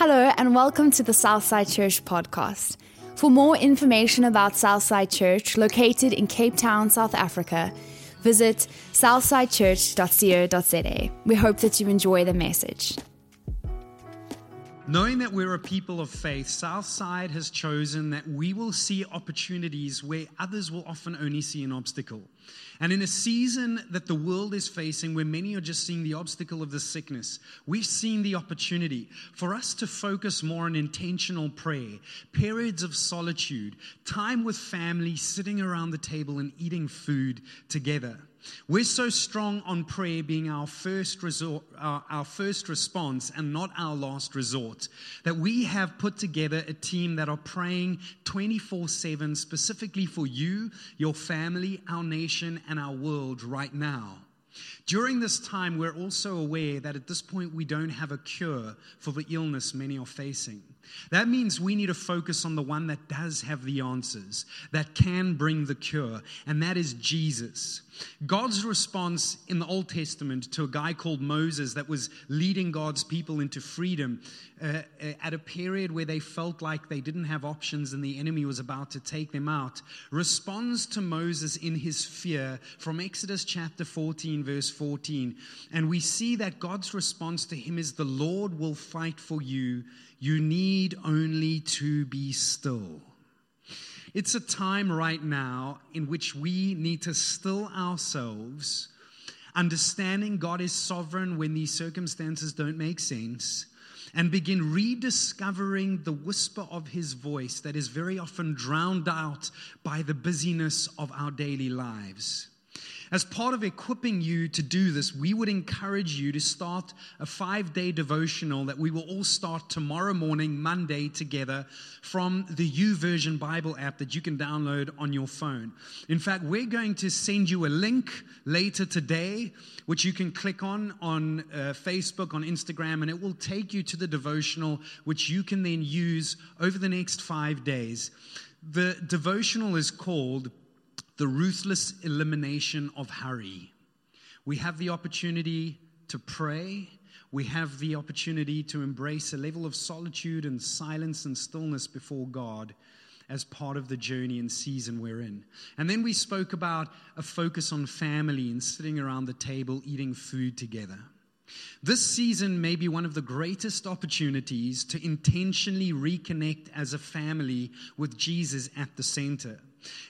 Hello, and welcome to the Southside Church podcast. For more information about Southside Church, located in Cape Town, South Africa, visit southsidechurch.co.za. We hope that you enjoy the message. Knowing that we're a people of faith, Southside has chosen that we will see opportunities where others will often only see an obstacle. And in a season that the world is facing, where many are just seeing the obstacle of the sickness, we've seen the opportunity for us to focus more on intentional prayer, periods of solitude, time with family, sitting around the table and eating food together. We're so strong on prayer being our first resort, our, our, first response and not our last resort that we have put together a team that are praying 24/7 specifically for you, your family, our nation and our world right now. During this time, we're also aware that at this point we don't have a cure for the illness many are facing. That means we need to focus on the one that does have the answers, that can bring the cure, and that is Jesus. God's response in the Old Testament to a guy called Moses that was leading God's people into freedom uh, at a period where they felt like they didn't have options and the enemy was about to take them out, responds to Moses in his fear from Exodus chapter 14, verse 14. And we see that God's response to him is, The Lord will fight for you you need only to be still. It's a time right now in which we need to still ourselves, understanding God is sovereign when these circumstances don't make sense, and begin rediscovering the whisper of His voice that is very often drowned out by the busyness of our daily lives. As part of equipping you to do this, we would encourage you to start a five day devotional that we will all start tomorrow morning, Monday, together from the YouVersion Bible app that you can download on your phone. In fact, we're going to send you a link later today, which you can click on on uh, Facebook, on Instagram, and it will take you to the devotional, which you can then use over the next five days. The devotional is called the ruthless elimination of hurry. We have the opportunity to pray. We have the opportunity to embrace a level of solitude and silence and stillness before God as part of the journey and season we're in. And then we spoke about a focus on family and sitting around the table eating food together. This season may be one of the greatest opportunities to intentionally reconnect as a family with Jesus at the center.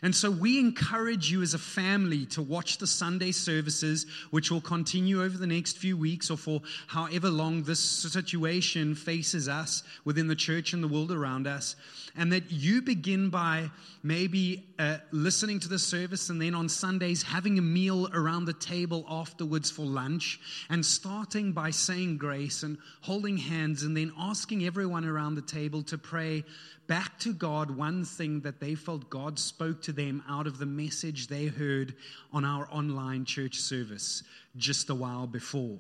And so we encourage you as a family to watch the Sunday services, which will continue over the next few weeks or for however long this situation faces us within the church and the world around us. And that you begin by maybe uh, listening to the service and then on Sundays having a meal around the table afterwards for lunch and starting by saying grace and holding hands and then asking everyone around the table to pray back to God one thing that they felt God spoke to them out of the message they heard on our online church service just a while before.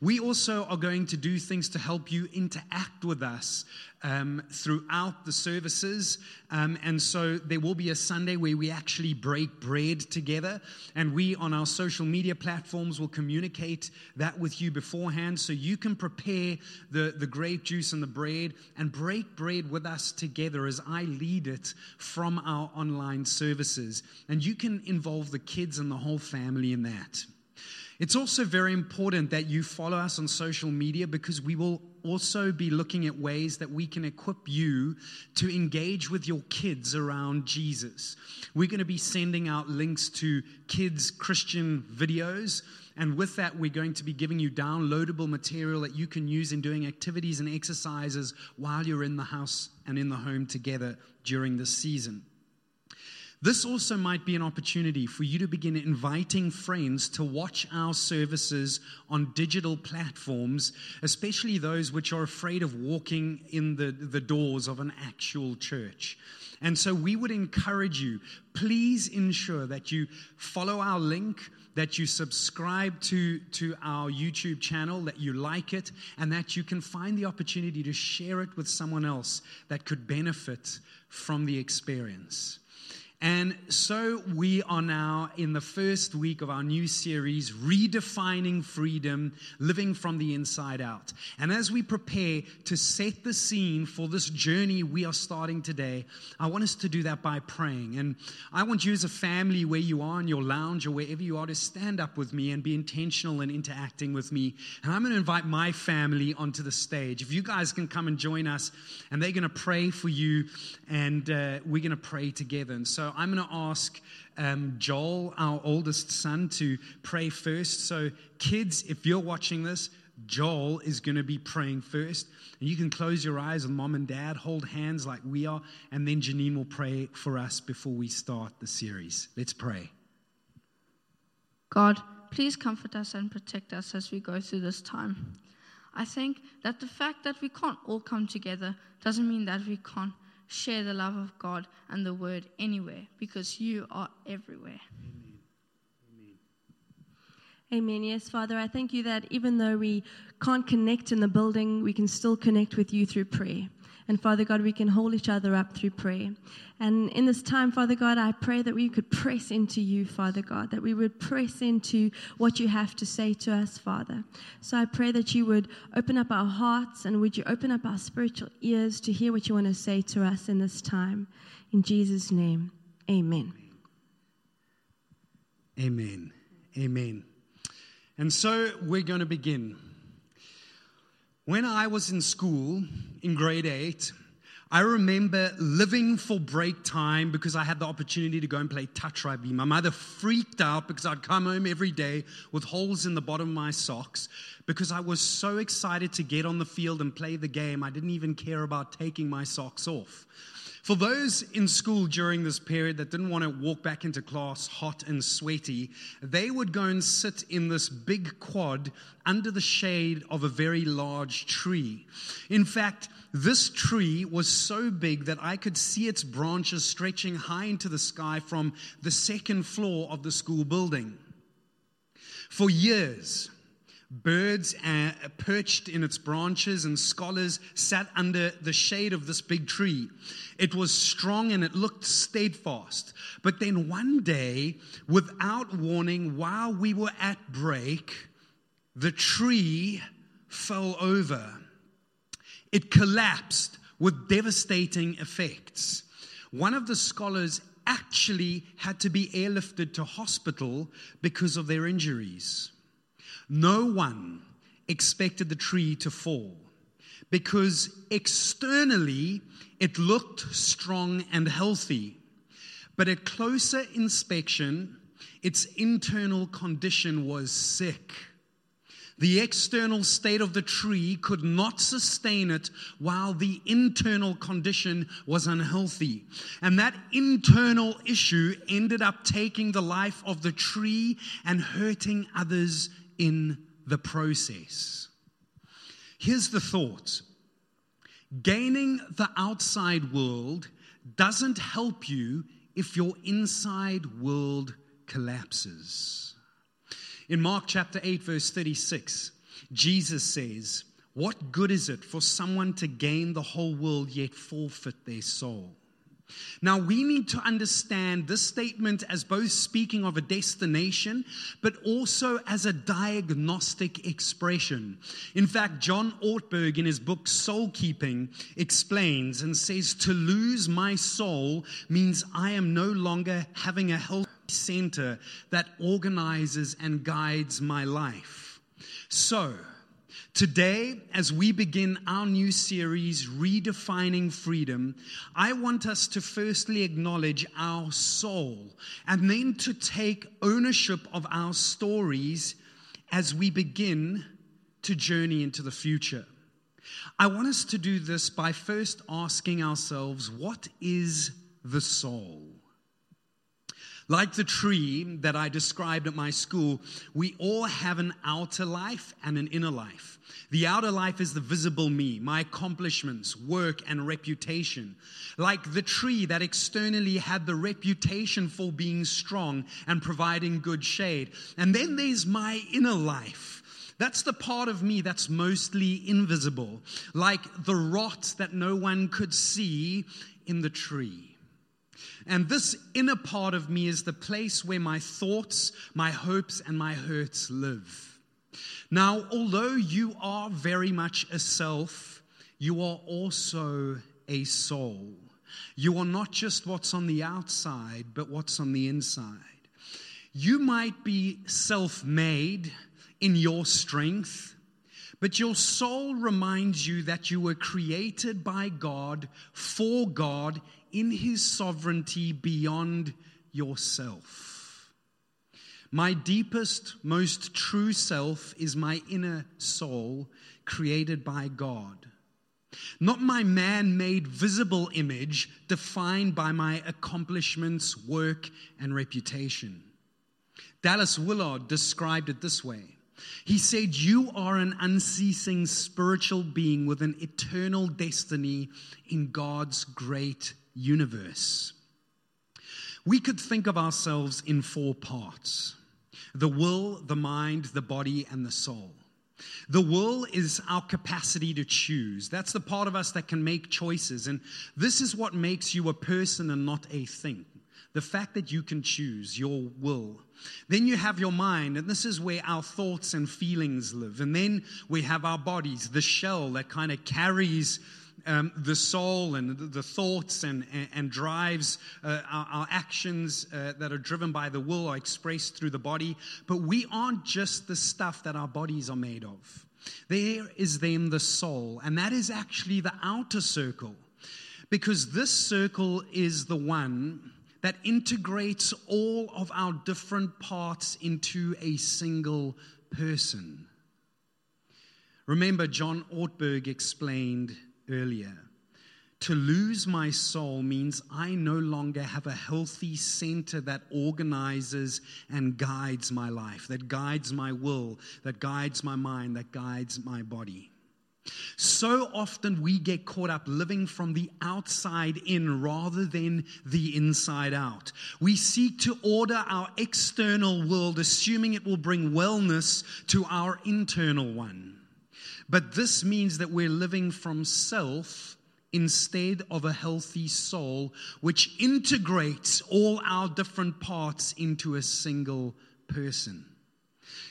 We also are going to do things to help you interact with us um, throughout the services. Um, and so there will be a Sunday where we actually break bread together. And we, on our social media platforms, will communicate that with you beforehand so you can prepare the, the grape juice and the bread and break bread with us together as I lead it from our online services. And you can involve the kids and the whole family in that. It's also very important that you follow us on social media because we will also be looking at ways that we can equip you to engage with your kids around Jesus. We're going to be sending out links to kids' Christian videos. And with that, we're going to be giving you downloadable material that you can use in doing activities and exercises while you're in the house and in the home together during this season. This also might be an opportunity for you to begin inviting friends to watch our services on digital platforms, especially those which are afraid of walking in the, the doors of an actual church. And so we would encourage you, please ensure that you follow our link, that you subscribe to, to our YouTube channel, that you like it, and that you can find the opportunity to share it with someone else that could benefit from the experience. And so we are now in the first week of our new series, Redefining Freedom, Living from the Inside Out. And as we prepare to set the scene for this journey we are starting today, I want us to do that by praying. And I want you as a family, where you are in your lounge or wherever you are, to stand up with me and be intentional in interacting with me. And I'm going to invite my family onto the stage. If you guys can come and join us, and they're going to pray for you, and uh, we're going to pray together. And so I'm going to ask um, Joel, our oldest son, to pray first. So, kids, if you're watching this, Joel is going to be praying first. And you can close your eyes and mom and dad hold hands like we are. And then Janine will pray for us before we start the series. Let's pray. God, please comfort us and protect us as we go through this time. I think that the fact that we can't all come together doesn't mean that we can't share the love of God and the word anywhere because you are everywhere. Amen. Yes, Father, I thank you that even though we can't connect in the building, we can still connect with you through prayer. And Father God, we can hold each other up through prayer. And in this time, Father God, I pray that we could press into you, Father God, that we would press into what you have to say to us, Father. So I pray that you would open up our hearts and would you open up our spiritual ears to hear what you want to say to us in this time. In Jesus' name, amen. Amen. Amen. And so we're going to begin. When I was in school in grade eight, I remember living for break time because I had the opportunity to go and play touch rugby. My mother freaked out because I'd come home every day with holes in the bottom of my socks because I was so excited to get on the field and play the game. I didn't even care about taking my socks off. For those in school during this period that didn't want to walk back into class hot and sweaty, they would go and sit in this big quad under the shade of a very large tree. In fact, this tree was so big that I could see its branches stretching high into the sky from the second floor of the school building. For years, Birds uh, perched in its branches, and scholars sat under the shade of this big tree. It was strong and it looked steadfast. But then one day, without warning, while we were at break, the tree fell over. It collapsed with devastating effects. One of the scholars actually had to be airlifted to hospital because of their injuries. No one expected the tree to fall because externally it looked strong and healthy. But at closer inspection, its internal condition was sick. The external state of the tree could not sustain it while the internal condition was unhealthy. And that internal issue ended up taking the life of the tree and hurting others in the process. Here's the thought gaining the outside world doesn't help you if your inside world collapses. In Mark chapter 8, verse 36, Jesus says, What good is it for someone to gain the whole world yet forfeit their soul? Now, we need to understand this statement as both speaking of a destination, but also as a diagnostic expression. In fact, John Ortberg, in his book Soul Keeping, explains and says, To lose my soul means I am no longer having a healthy center that organizes and guides my life. So, Today, as we begin our new series, Redefining Freedom, I want us to firstly acknowledge our soul and then to take ownership of our stories as we begin to journey into the future. I want us to do this by first asking ourselves what is the soul? Like the tree that I described at my school, we all have an outer life and an inner life. The outer life is the visible me, my accomplishments, work, and reputation. Like the tree that externally had the reputation for being strong and providing good shade. And then there's my inner life. That's the part of me that's mostly invisible, like the rot that no one could see in the tree. And this inner part of me is the place where my thoughts, my hopes, and my hurts live. Now, although you are very much a self, you are also a soul. You are not just what's on the outside, but what's on the inside. You might be self made in your strength, but your soul reminds you that you were created by God, for God, in His sovereignty beyond yourself. My deepest, most true self is my inner soul, created by God. Not my man made visible image defined by my accomplishments, work, and reputation. Dallas Willard described it this way He said, You are an unceasing spiritual being with an eternal destiny in God's great universe. We could think of ourselves in four parts the will, the mind, the body, and the soul. The will is our capacity to choose. That's the part of us that can make choices. And this is what makes you a person and not a thing. The fact that you can choose your will. Then you have your mind, and this is where our thoughts and feelings live. And then we have our bodies, the shell that kind of carries um, the soul and the thoughts and, and, and drives uh, our, our, actions uh, that are driven by the will are expressed through the body. But we aren't just the stuff that our bodies are made of. There is then the soul, and that is actually the outer circle, because this circle is the one that integrates all of our different parts into a single person. Remember, John Ortberg explained earlier. To lose my soul means I no longer have a healthy center that organizes and guides my life, that guides my will, that guides my mind, that guides my body. So often we get caught up living from the outside in rather than the inside out. We seek to order our external world, assuming it will bring wellness to our internal one. But this means that we're living from self instead of a healthy soul, which integrates all our different parts into a single person.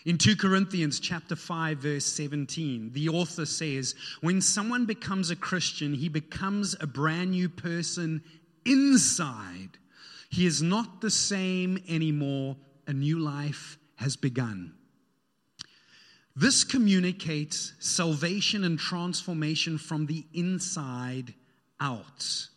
In 2 Corinthians chapter 5 verse 17, the author says, when someone becomes a Christian, he becomes a brand new person inside. He is not the same anymore. A new life has begun. This communicates salvation and transformation from the inside out.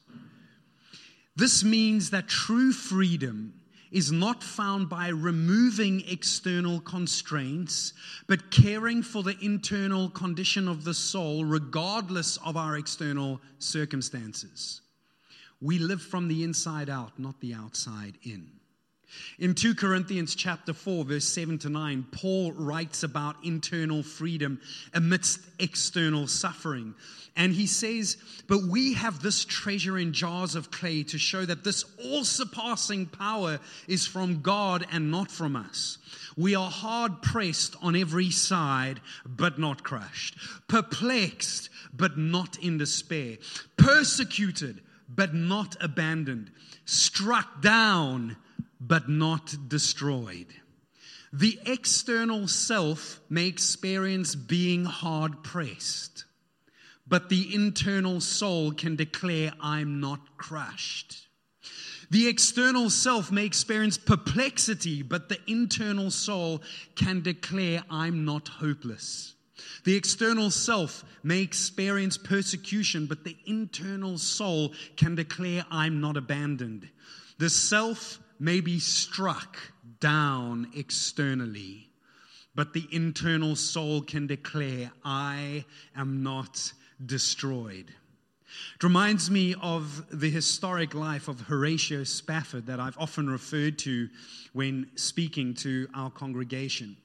This means that true freedom is not found by removing external constraints, but caring for the internal condition of the soul, regardless of our external circumstances. We live from the inside out, not the outside in. In 2 Corinthians chapter 4 verse 7 to 9, Paul writes about internal freedom amidst external suffering. And he says, But we have this treasure in jars of clay to show that this all surpassing power is from God and not from us. We are hard pressed on every side, but not crushed, perplexed, but not in despair, persecuted, but not abandoned, struck down but not destroyed. The external self may experience being hard pressed, but the internal soul can declare, I'm not crushed. The external self may experience perplexity, but the internal soul can declare, I'm not hopeless. The external self may experience persecution, but the internal soul can declare, I'm not abandoned. The self may be struck down externally, but the internal soul can declare, I am not destroyed. It reminds me of the historic life of Horatio Spafford that I've often referred to when speaking to our congregation.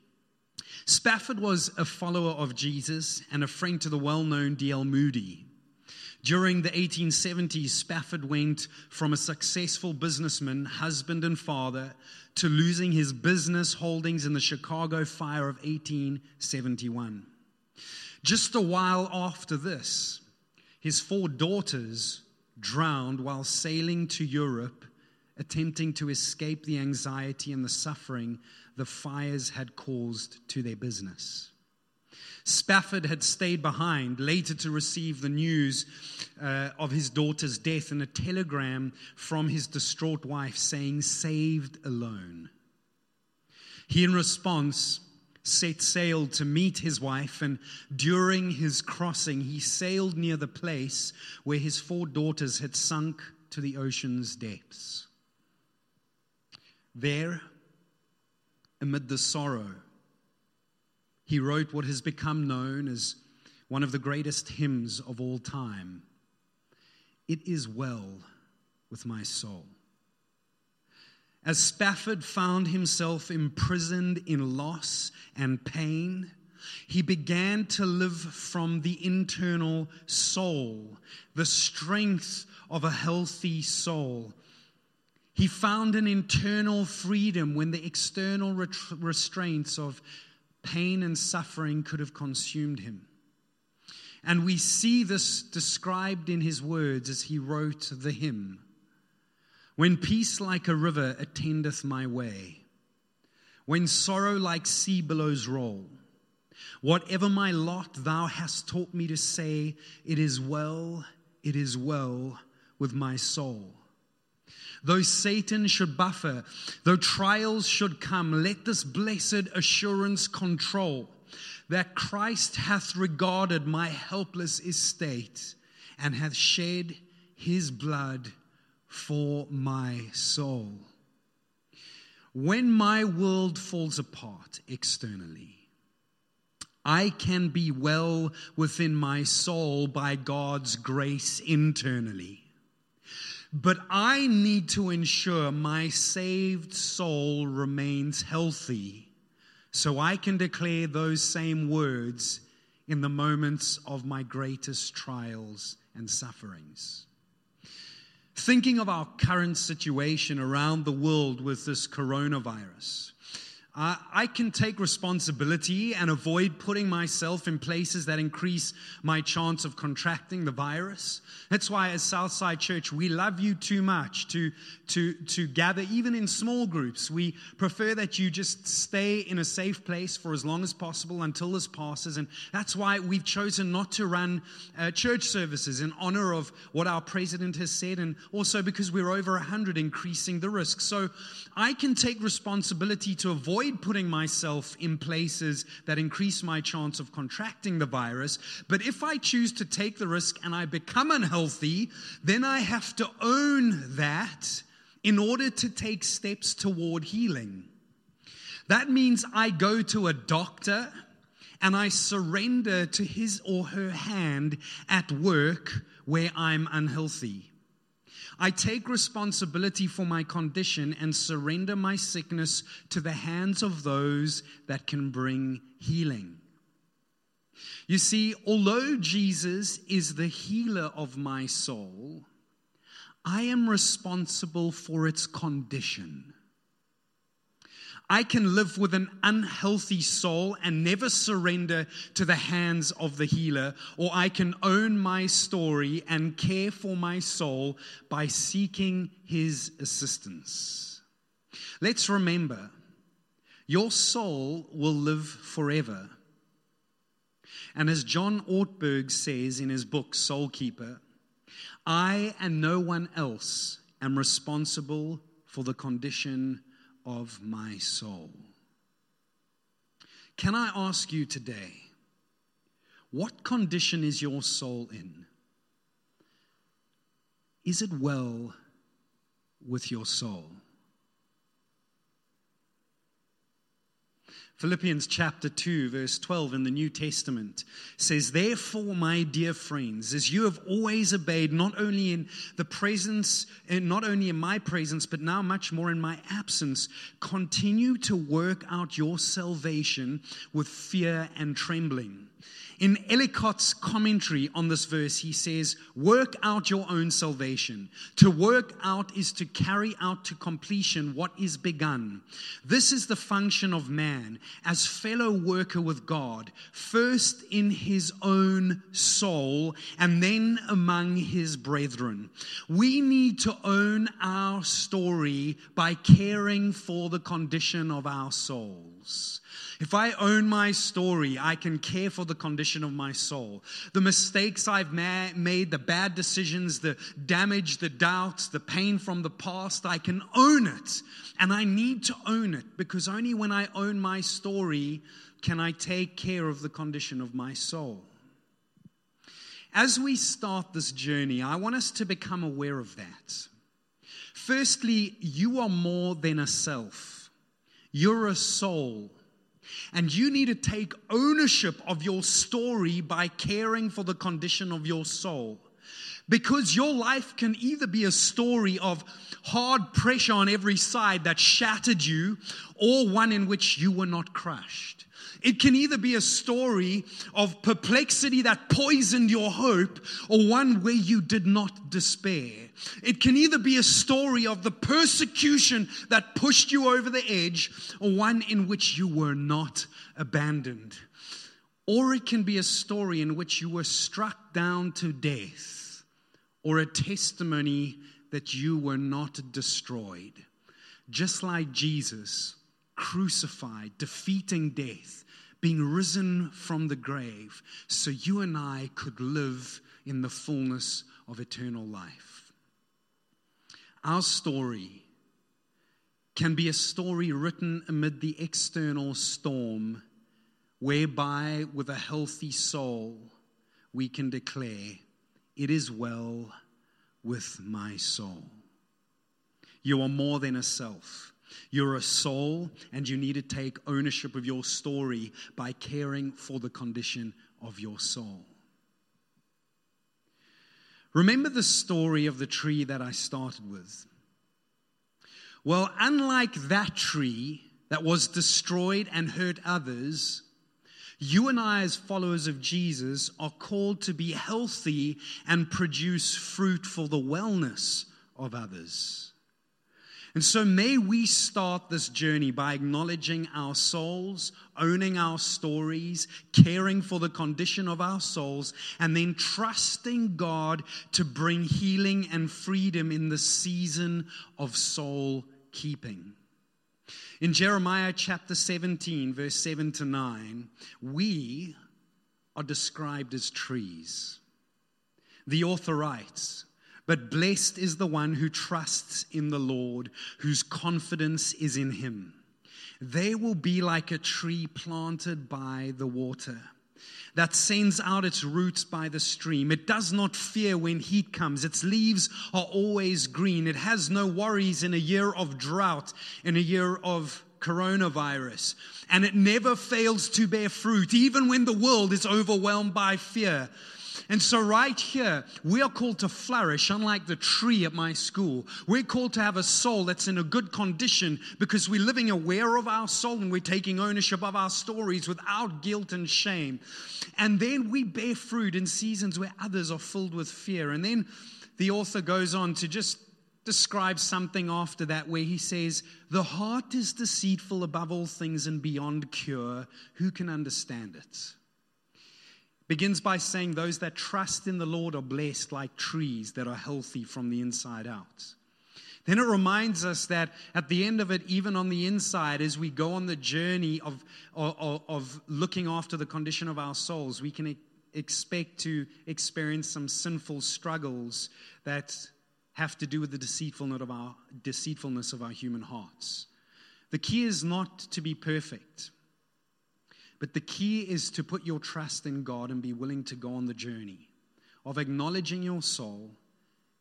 Spafford was a follower of Jesus and a friend to the well known D.L. Moody. During the 1870s, Spafford went from a successful businessman, husband, and father to losing his business holdings in the Chicago fire of 1871. Just a while after this, his four daughters drowned while sailing to Europe attempting to escape the anxiety and the suffering the fires had caused to their business. Spafford had stayed behind, later to receive the news uh, of his daughter's death and a telegram from his distraught wife saying, Saved alone. He, in response, set sail to meet his wife, and during his crossing, he sailed near the place where his four daughters had sunk to the ocean's depths. There, amid the sorrow, he wrote what has become known as one of the greatest hymns of all time It is well with my soul. As Spafford found himself imprisoned in loss and pain, he began to live from the internal soul, the strength of a healthy soul. He found an internal freedom when the external restraints of pain and suffering could have consumed him. And we see this described in his words as he wrote the hymn. When peace like a river attendeth my way, when sorrow like sea billows roll, whatever my lot, thou hast taught me to say, It is well, it is well with my soul. Though Satan should buffer, though trials should come, let this blessed assurance control that Christ hath regarded my helpless estate and hath shed his blood for my soul. When my world falls apart externally, I can be well within my soul by God's grace internally. But I need to ensure my saved soul remains healthy so I can declare those same words in the moments of my greatest trials and sufferings. Thinking of our current situation around the world with this coronavirus, uh, I can take responsibility and avoid putting myself in places that increase my chance of contracting the virus. That's why, as Southside Church, we love you too much to, to, to gather, even in small groups. We prefer that you just stay in a safe place for as long as possible until this passes. And that's why we've chosen not to run uh, church services in honor of what our president has said, and also because we're over 100, increasing the risk. So I can take responsibility to avoid avoid putting myself in places that increase my chance of contracting the virus. But if I choose to take the risk and I become unhealthy, then I have to own that in order to take steps toward healing. That means I go to a doctor and I surrender to his or her hand at work where I'm unhealthy. I take responsibility for my condition and surrender my sickness to the hands of those that can bring healing. You see, although Jesus is the healer of my soul, I am responsible for its condition. I can live with an unhealthy soul and never surrender to the hands of the healer, or I can own my story and care for my soul by seeking his assistance. Let's remember your soul will live forever. And as John Ortberg says in his book, Soul Keeper, I and no one else am responsible for the condition of my soul. Can I ask you today, what condition is your soul in? Is it well with your soul? Philippians chapter 2, verse 12 in the New Testament says, Therefore, my dear friends, as you have always obeyed, not only in the presence, and not only in my presence, but now much more in my absence, continue to work out your salvation with fear and trembling. In Ellicott's commentary on this verse, he says, Work out your own salvation. To work out is to carry out to completion what is begun. This is the function of man as fellow worker with God, first in his own soul and then among his brethren. We need to own our story by caring for the condition of our souls. If I own my story, I can care for the condition of my soul. The mistakes I've ma- made, the bad decisions, the damage, the doubts, the pain from the past, I can own it. And I need to own it because only when I own my story can I take care of the condition of my soul. As we start this journey, I want us to become aware of that. Firstly, you are more than a self, you're a soul. And you need to take ownership of your story by caring for the condition of your soul. Because your life can either be a story of hard pressure on every side that shattered you, or one in which you were not crushed. It can either be a story of perplexity that poisoned your hope or one where you did not despair. It can either be a story of the persecution that pushed you over the edge or one in which you were not abandoned. Or it can be a story in which you were struck down to death or a testimony that you were not destroyed. Just like Jesus, crucified, defeating death, being risen from the grave, so you and I could live in the fullness of eternal life. Our story can be a story written amid the external storm, whereby, with a healthy soul, we can declare, It is well with my soul. You are more than a self. You're a soul, and you need to take ownership of your story by caring for the condition of your soul. Remember the story of the tree that I started with? Well, unlike that tree that was destroyed and hurt others, you and I, as followers of Jesus, are called to be healthy and produce fruit for the wellness of others. And so, may we start this journey by acknowledging our souls, owning our stories, caring for the condition of our souls, and then trusting God to bring healing and freedom in the season of soul keeping. In Jeremiah chapter 17, verse 7 to 9, we are described as trees. The author writes, but blessed is the one who trusts in the Lord, whose confidence is in him. They will be like a tree planted by the water that sends out its roots by the stream. It does not fear when heat comes. Its leaves are always green. It has no worries in a year of drought, in a year of coronavirus. And it never fails to bear fruit, even when the world is overwhelmed by fear. And so, right here, we are called to flourish, unlike the tree at my school. We're called to have a soul that's in a good condition because we're living aware of our soul and we're taking ownership of our stories without guilt and shame. And then we bear fruit in seasons where others are filled with fear. And then the author goes on to just describe something after that where he says, The heart is deceitful above all things and beyond cure. Who can understand it? Begins by saying those that trust in the Lord are blessed like trees that are healthy from the inside out. Then it reminds us that at the end of it, even on the inside, as we go on the journey of, of, of looking after the condition of our souls, we can expect to experience some sinful struggles that have to do with the deceitfulness of our, deceitfulness of our human hearts. The key is not to be perfect. But the key is to put your trust in God and be willing to go on the journey of acknowledging your soul,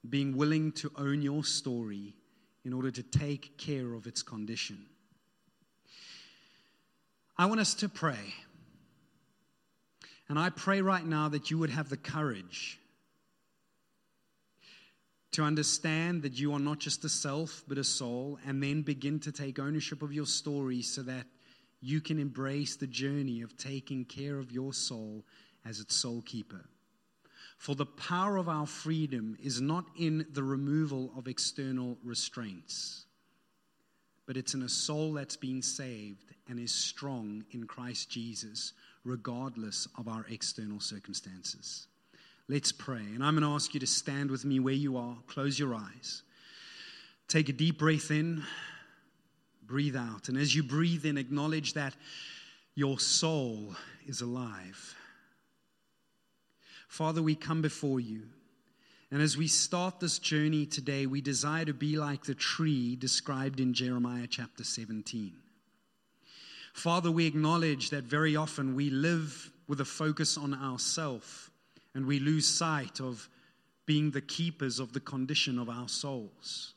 being willing to own your story in order to take care of its condition. I want us to pray. And I pray right now that you would have the courage to understand that you are not just a self, but a soul, and then begin to take ownership of your story so that you can embrace the journey of taking care of your soul as its soul keeper. For the power of our freedom is not in the removal of external restraints, but it's in a soul that's been saved and is strong in Christ Jesus, regardless of our external circumstances. Let's pray. And I'm going to ask you to stand with me where you are, close your eyes, take a deep breath in, breathe out. And as you breathe in, acknowledge that your soul is alive. Father, we come before you. And as we start this journey today, we desire to be like the tree described in Jeremiah chapter 17. Father, we acknowledge that very often we live with a focus on ourself and we lose sight of being the keepers of the condition of our souls.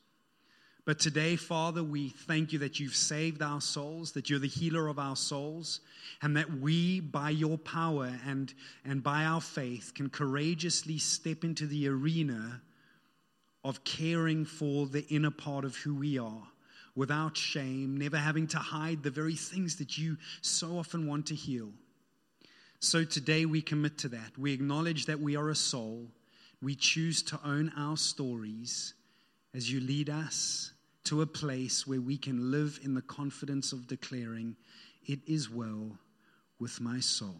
But today, Father, we thank you that you've saved our souls, that you're the healer of our souls, and that we, by your power and, and by our faith, can courageously step into the arena of caring for the inner part of who we are without shame, never having to hide the very things that you so often want to heal. So today we commit to that. We acknowledge that we are a soul. We choose to own our stories as you lead us to a place where we can live in the confidence of declaring, It is well with my soul.